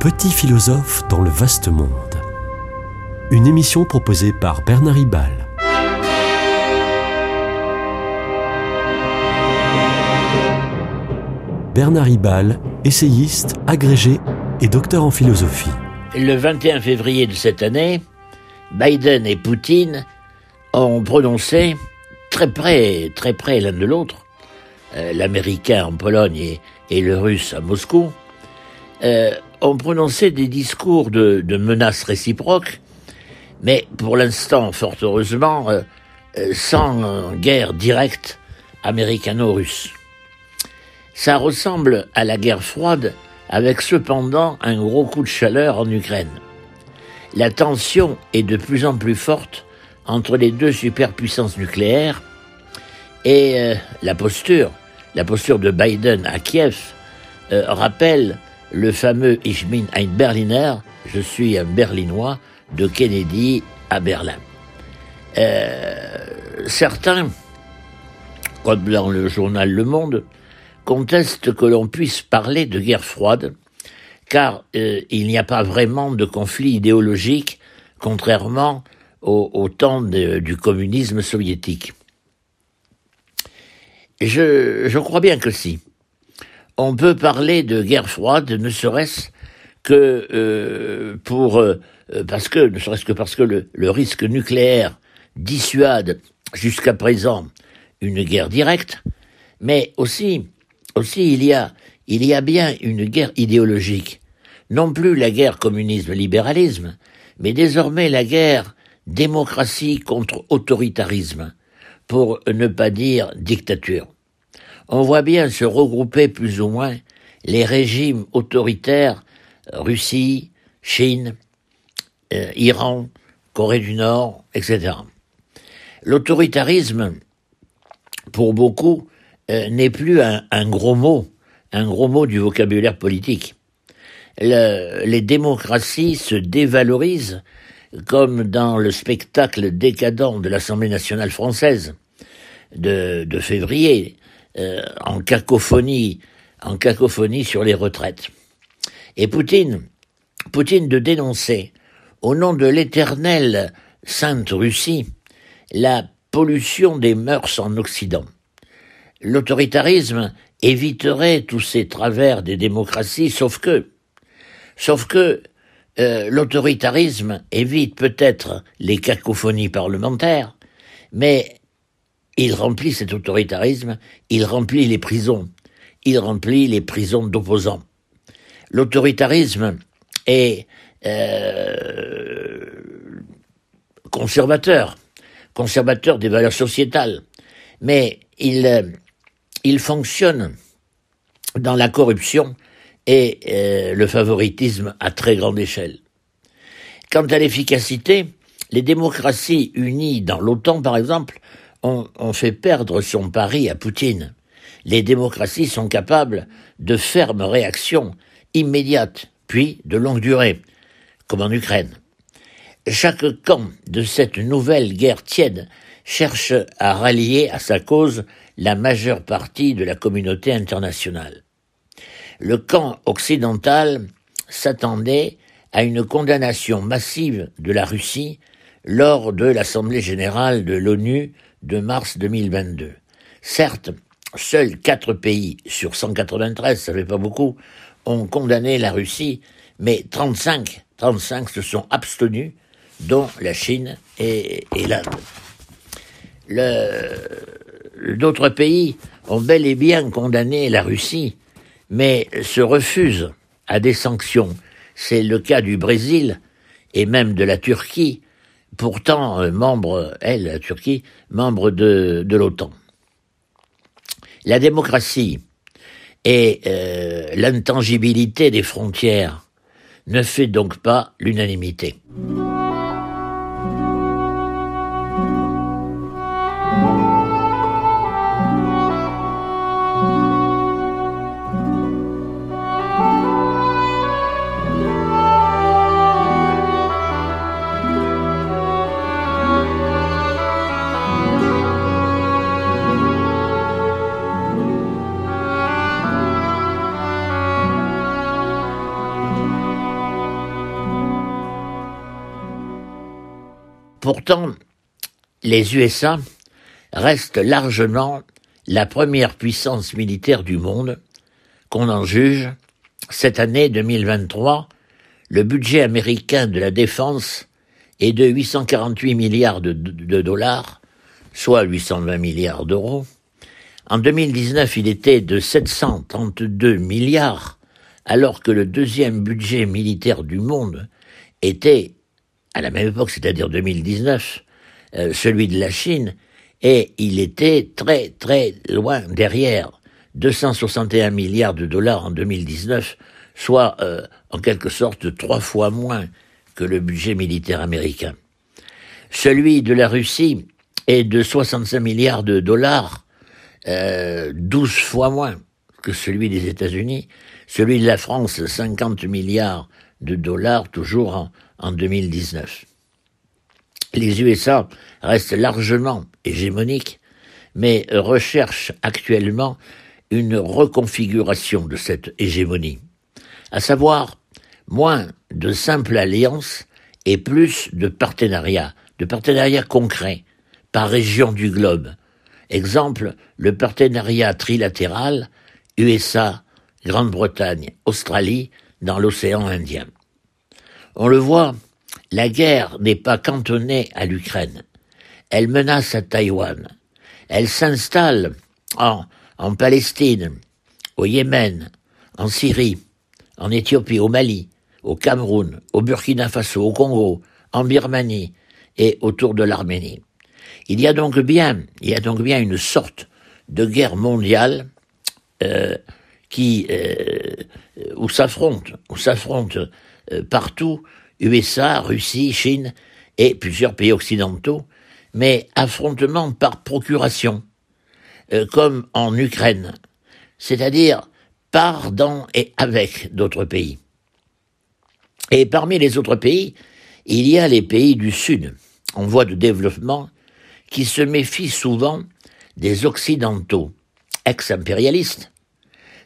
petit philosophe dans le vaste monde. Une émission proposée par Bernard Ribal. Bernard Ribal, essayiste, agrégé et docteur en philosophie. Le 21 février de cette année, Biden et Poutine ont prononcé très près, très près l'un de l'autre, euh, l'américain en Pologne et, le russe à Moscou, euh, ont prononcé des discours de, menaces réciproques, mais pour l'instant, fort heureusement, euh, sans guerre directe américano-russe. Ça ressemble à la guerre froide, avec cependant un gros coup de chaleur en Ukraine. La tension est de plus en plus forte entre les deux superpuissances nucléaires et euh, la posture, la posture de Biden à Kiev euh, rappelle le fameux Ich bin ein Berliner, je suis un Berlinois, de Kennedy à Berlin. Euh, certains, comme dans le journal Le Monde, contestent que l'on puisse parler de guerre froide, car il n'y a pas vraiment de conflit idéologique, contrairement au, temps du communisme soviétique. Je crois bien que si. On peut parler de guerre froide, ne serait-ce que euh, pour euh, parce que ne serait-ce que parce que le, risque nucléaire dissuade jusqu'à présent une guerre directe, mais aussi aussi il y a il y a bien une guerre idéologique, non plus la guerre communisme-libéralisme, mais désormais la guerre démocratie contre autoritarisme, pour ne pas dire dictature. On voit bien se regrouper plus ou moins les régimes autoritaires Russie, Chine, euh, Iran, Corée du Nord, etc. L'autoritarisme, pour beaucoup, euh, n'est plus un, gros mot, un gros mot du vocabulaire politique. les démocraties se dévalorisent comme dans le spectacle décadent de l'Assemblée nationale française de, février, euh, en cacophonie, en cacophonie sur les retraites. Et Poutine, Poutine de dénoncer, au nom de l'éternelle Sainte Russie, la pollution des mœurs en Occident. L'autoritarisme éviterait tous ces travers des démocraties, sauf que, sauf que euh, l'autoritarisme évite peut-être les cacophonies parlementaires, mais il remplit cet autoritarisme, il remplit les prisons, il remplit les prisons d'opposants. L'autoritarisme est euh, conservateur, conservateur des valeurs sociétales, mais il, fonctionne dans la corruption et euh, le favoritisme à très grande échelle. Quant à l'efficacité, les démocraties unies dans l'OTAN, par exemple, ont, fait perdre son pari à Poutine. Les démocraties sont capables de fermes réactions immédiates, puis de longue durée, comme en Ukraine. Chaque camp de cette nouvelle guerre tiède cherche à rallier à sa cause la majeure partie de la communauté internationale le camp occidental s'attendait à une condamnation massive de la Russie lors de l'Assemblée générale de l'ONU de mars 2022. Certes, seuls quatre pays sur 193, ça fait pas beaucoup, ont condamné la Russie, mais 35, 35 se sont abstenus, dont la Chine et, et l'Inde. D'autres pays ont bel et bien condamné la Russie, mais se refuse à des sanctions. C'est le cas du Brésil et même de la Turquie, pourtant euh, membre, elle, la Turquie, membre de, l'OTAN. La démocratie et euh, l'intangibilité des frontières ne fait donc pas l'unanimité. Pourtant, les USA restent largement la première puissance militaire du monde, qu'on en juge, cette année 2023, le budget américain de la défense est de 848 milliards de, dollars, soit 820 milliards d'euros. En 2019, il était de 732 milliards, alors que le deuxième budget militaire du monde était, à la même époque, c'est-à-dire 2019, euh, celui de la Chine, et il était très très loin derrière. 261 milliards de dollars en 2019, soit euh, en quelque sorte trois fois moins que le budget militaire américain. Celui de la Russie est de 65 milliards de dollars, euh, 12 fois moins que celui des États-Unis. Celui de la France, 50 milliards de dollars, toujours en, en 2019. Les USA restent largement hégémoniques, mais recherchent actuellement une reconfiguration de cette hégémonie, à savoir moins de simples alliances et plus de partenariats, de partenariats concrets par région du globe. Exemple, le partenariat trilatéral USA, Grande-Bretagne, Australie dans l'océan Indien. On le voit, la guerre n'est pas cantonnée à l'Ukraine. Elle menace à Taïwan. Elle s'installe en, Palestine, au Yémen, en Syrie, en Éthiopie, au Mali, au Cameroun, au Burkina Faso, au Congo, en Birmanie et autour de l'Arménie. Il y a donc bien, il y a donc bien une sorte de guerre mondiale euh, qui euh, où s'affrontent, où s'affrontent euh, partout USA, Russie, Chine et plusieurs pays occidentaux, mais affrontement par procuration, euh, comme en Ukraine, c'est-à-dire par, dans et avec d'autres pays. Et parmi les autres pays, il y a les pays du Sud, en voie de développement, qui se méfient souvent des Occidentaux, ex-impérialistes,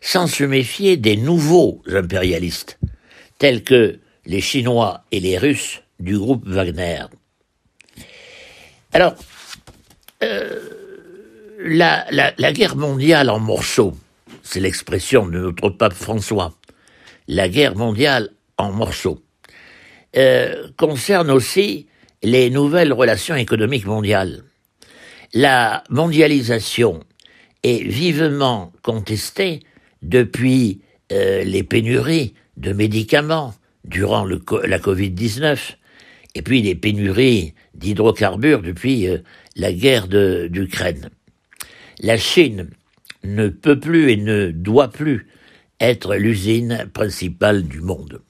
sans se méfier des nouveaux impérialistes, tels que les Chinois et les Russes du groupe Wagner. Alors, euh, la, la, guerre mondiale en morceaux, c'est l'expression de notre pape François, la guerre mondiale en morceaux, euh, concerne aussi les nouvelles relations économiques mondiales. La mondialisation est vivement contestée depuis euh, les pénuries de médicaments, durant la Covid-19, et puis les pénuries d'hydrocarbures depuis euh, la guerre d'Ukraine. La Chine ne peut plus et ne doit plus être l'usine principale du monde.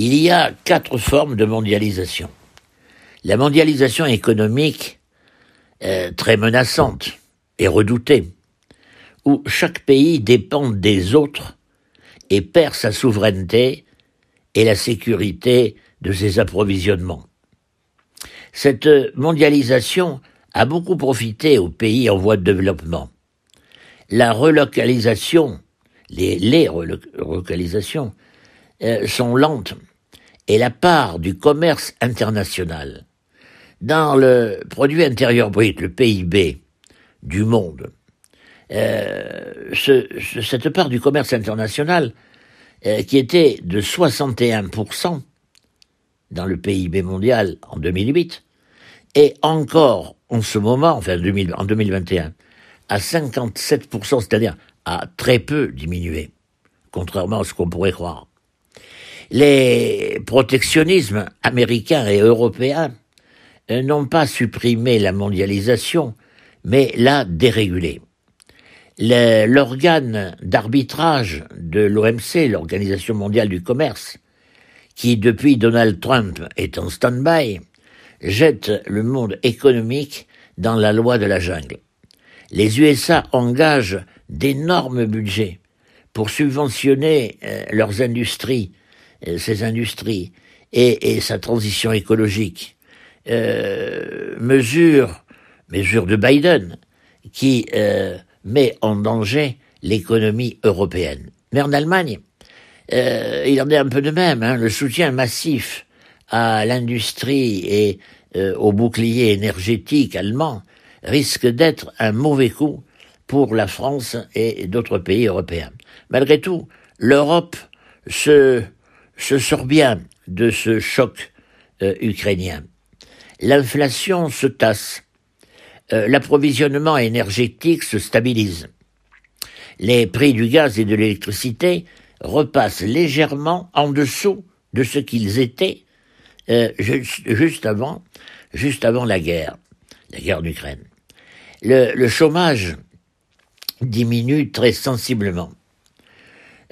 Il y a quatre formes de mondialisation. La mondialisation économique, est très menaçante et redoutée, où chaque pays dépend des autres et perd sa souveraineté et la sécurité de ses approvisionnements. Cette mondialisation a beaucoup profité aux pays en voie de développement. La relocalisation, les, les relocalisations, euh, sont lentes et la part du commerce international dans le produit intérieur brut, le PIB du monde, euh, ce, cette part du commerce international euh, qui était de 61% dans le PIB mondial en 2008, est encore en ce moment, enfin en 2021, à 57%, c'est-à-dire à très peu diminué, contrairement à ce qu'on pourrait croire. Les protectionnismes américains et européens euh, n'ont pas supprimé la mondialisation, mais l'a dérégulée. L'organe d'arbitrage de l'OMC, l'Organisation mondiale du commerce, qui depuis Donald Trump est en stand-by, jette le monde économique dans la loi de la jungle. Les USA engagent d'énormes budgets pour subventionner euh, leurs industries, euh, ces industries, et, sa transition écologique. Euh, mesure, mesure de Biden, qui met en danger l'économie européenne. Mais en Allemagne, il en est un peu de même. Hein, le soutien massif à l'industrie et au bouclier énergétique allemand risque d'être un mauvais coup pour la France et d'autres pays européens. Malgré tout, l'Europe se, se sort bien de ce choc euh, ukrainien. L'inflation se tasse. Euh, l'approvisionnement énergétique se stabilise. Les prix du gaz et de l'électricité repassent légèrement en dessous de ce qu'ils étaient euh, juste, avant, juste avant la guerre, la guerre d'Ukraine. le chômage diminue très sensiblement.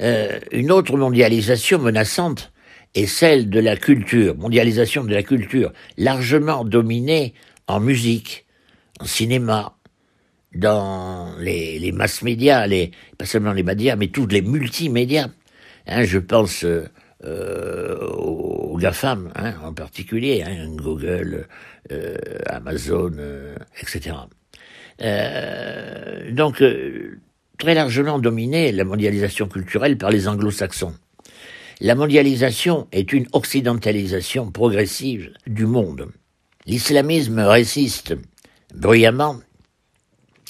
Euh, une autre mondialisation menaçante est celle de la culture, mondialisation de la culture, largement dominée en musique, en cinéma, dans les, les mass médias, les, pas seulement les médias, mais tous les multimédias. Hein, je pense euh, euh aux GAFAM hein, en particulier, hein, Google, euh, Amazon, euh, etc. Euh, donc, très largement dominée la mondialisation culturelle par les anglo-saxons. La mondialisation est une occidentalisation progressive du monde. L'islamisme résiste bruyamment,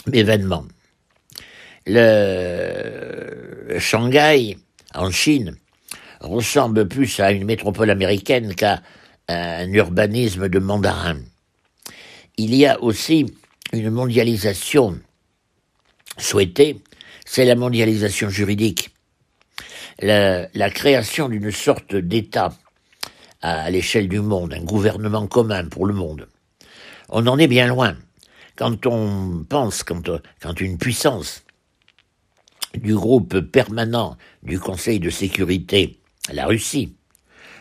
mais vainement. Le Shanghai, en Chine, ressemble plus à une métropole américaine qu'à un urbanisme de mandarin. Il y a aussi une mondialisation souhaitée, c'est la mondialisation juridique, la, création d'une sorte d'État à, l'échelle du monde, un gouvernement commun pour le monde. On en est bien loin. Quand on pense, quand, quand une puissance du groupe permanent du Conseil de sécurité, la Russie,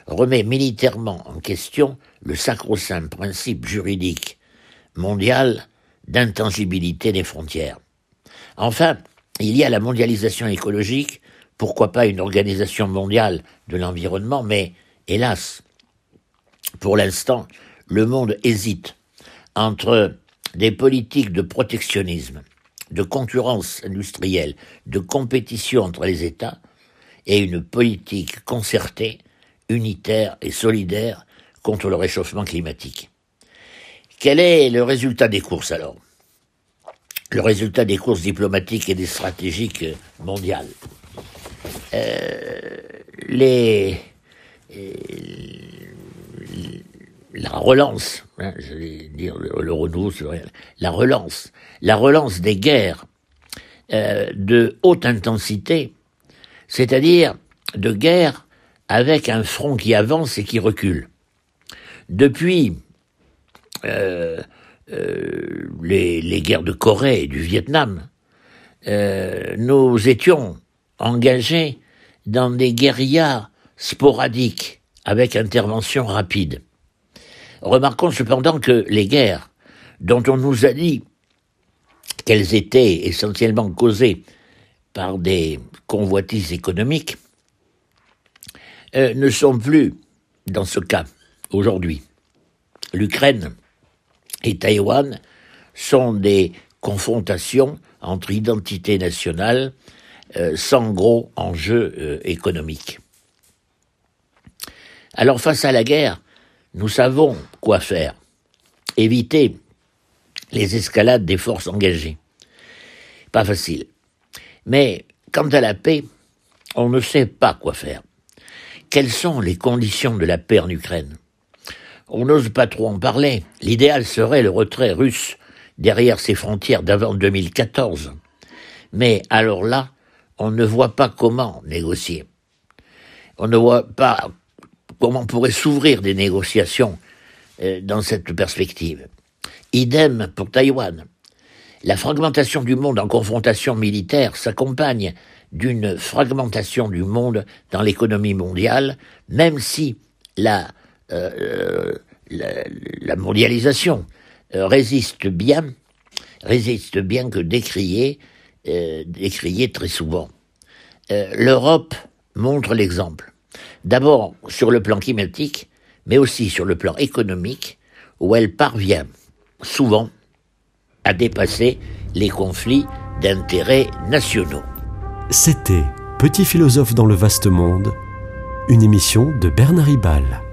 remet militairement en question le sacro-saint principe juridique mondial d'intangibilité des frontières. Enfin, il y a la mondialisation écologique, pourquoi pas une organisation mondiale de l'environnement, mais hélas, pour l'instant, le monde hésite entre des politiques de protectionnisme, de concurrence industrielle, de compétition entre les États, et une politique concertée, unitaire et solidaire contre le réchauffement climatique. Quel est le résultat des courses alors? Le résultat des courses diplomatiques et des stratégiques mondiales. Euh, les, euh, la relance, hein, je vais dire le, renouveau, la relance, la relance des guerres euh, de haute intensité, c'est-à-dire de guerres avec un front qui avance et qui recule. Depuis euh, euh, les, guerres de Corée et du Vietnam, euh, nous étions engagés dans des guérillas sporadiques avec intervention rapide. Remarquons cependant que les guerres dont on nous a dit qu'elles étaient essentiellement causées par des convoitises économiques ne sont plus dans ce cas aujourd'hui. L'Ukraine et Taïwan sont des confrontations entre identités nationales euh, sans gros enjeux euh, économiques. Alors face à la guerre, nous savons quoi faire. Éviter les escalades des forces engagées. Pas facile. Mais quant à la paix, on ne sait pas quoi faire. Quelles sont les conditions de la paix en Ukraine? On n'ose pas trop en parler. L'idéal serait le retrait russe derrière ses frontières d'avant 2014. Mais alors là, on ne voit pas comment négocier. On ne voit pas comment pourraient s'ouvrir des négociations euh, dans cette perspective. Idem pour Taïwan. La fragmentation du monde en confrontation militaire s'accompagne d'une fragmentation du monde dans l'économie mondiale, même si la euh, la, mondialisation euh, résiste bien, résiste bien que décrier, euh, décrier très souvent. Euh, L'Europe montre l'exemple. D'abord sur le plan climatique, mais aussi sur le plan économique, où elle parvient souvent à dépasser les conflits d'intérêts nationaux. C'était Petit philosophe dans le vaste monde, une émission de Bernard Ribal.